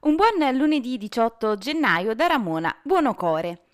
Un buon lunedì 18 gennaio da Ramona Buonocore.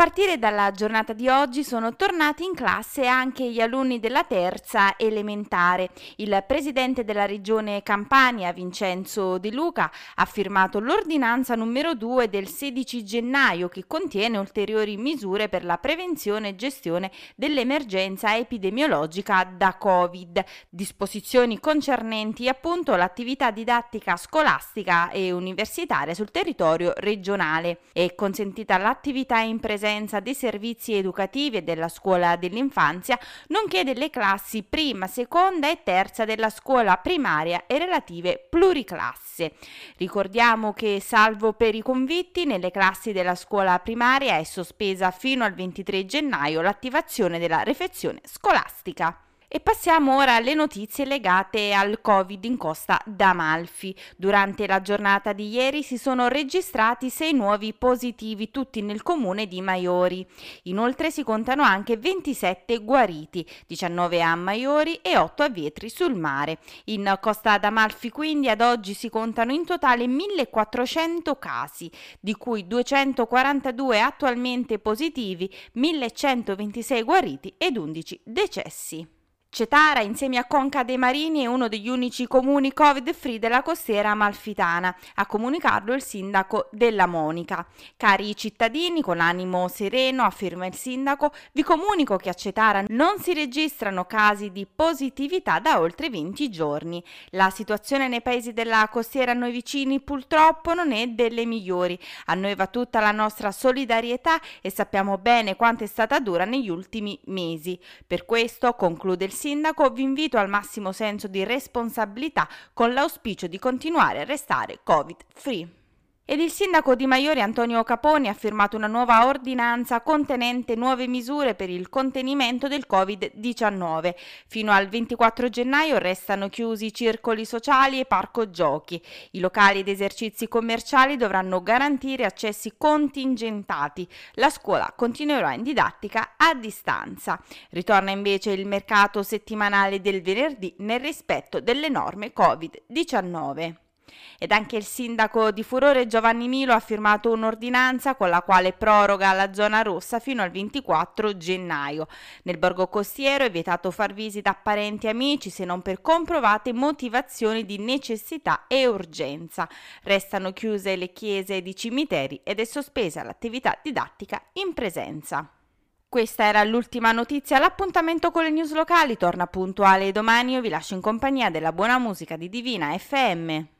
Partire dalla giornata di oggi sono tornati in classe anche gli alunni della terza elementare. Il presidente della regione Campania, Vincenzo De Luca, ha firmato l'ordinanza numero 2 del 16 gennaio che contiene ulteriori misure per la prevenzione e gestione dell'emergenza epidemiologica da Covid, disposizioni concernenti appunto l'attività didattica scolastica e universitaria sul territorio regionale. È consentita l'attività in presenza presenza dei servizi educativi e della scuola dell'infanzia, nonché delle classi prima, seconda e terza della scuola primaria e relative pluriclasse. Ricordiamo che, salvo per i convitti, nelle classi della scuola primaria è sospesa fino al 23 gennaio l'attivazione della refezione scolastica. E passiamo ora alle notizie legate al Covid in Costa d'Amalfi. Durante la giornata di ieri si sono registrati sei nuovi positivi, tutti nel comune di Maiori. Inoltre si contano anche 27 guariti, 19 a Maiori e 8 a Vietri sul mare. In Costa d'Amalfi quindi ad oggi si contano in totale 1400 casi, di cui 242 attualmente positivi, 1126 guariti ed 11 decessi. Cetara, insieme a Conca dei Marini, è uno degli unici comuni Covid-free della costiera amalfitana, a comunicarlo il sindaco della Monica. Cari cittadini, con animo sereno, afferma il sindaco, vi comunico che a Cetara non si registrano casi di positività da oltre 20 giorni. La situazione nei paesi della costiera a noi vicini purtroppo non è delle migliori. A noi va tutta la nostra solidarietà e sappiamo bene quanto è stata dura negli ultimi mesi. Per questo, conclude il sindaco, vi invito al massimo senso di responsabilità con l'auspicio di continuare a restare Covid-free ed il sindaco di Maiori Antonio Caponi ha firmato una nuova ordinanza contenente nuove misure per il contenimento del Covid-19. Fino al 24 gennaio restano chiusi i circoli sociali e parco giochi. I locali ed esercizi commerciali dovranno garantire accessi contingentati. La scuola continuerà in didattica a distanza. Ritorna invece il mercato settimanale del venerdì nel rispetto delle norme Covid-19 ed anche il sindaco di Furore Giovanni Milo ha firmato un'ordinanza con la quale proroga la zona rossa fino al 24 gennaio. Nel borgo costiero è vietato far visita a parenti e amici se non per comprovate motivazioni di necessità e urgenza. Restano chiuse le chiese ed i cimiteri ed è sospesa l'attività didattica in presenza. Questa era l'ultima notizia, l'appuntamento con le news locali torna puntuale domani, io vi lascio in compagnia della buona musica di Divina FM.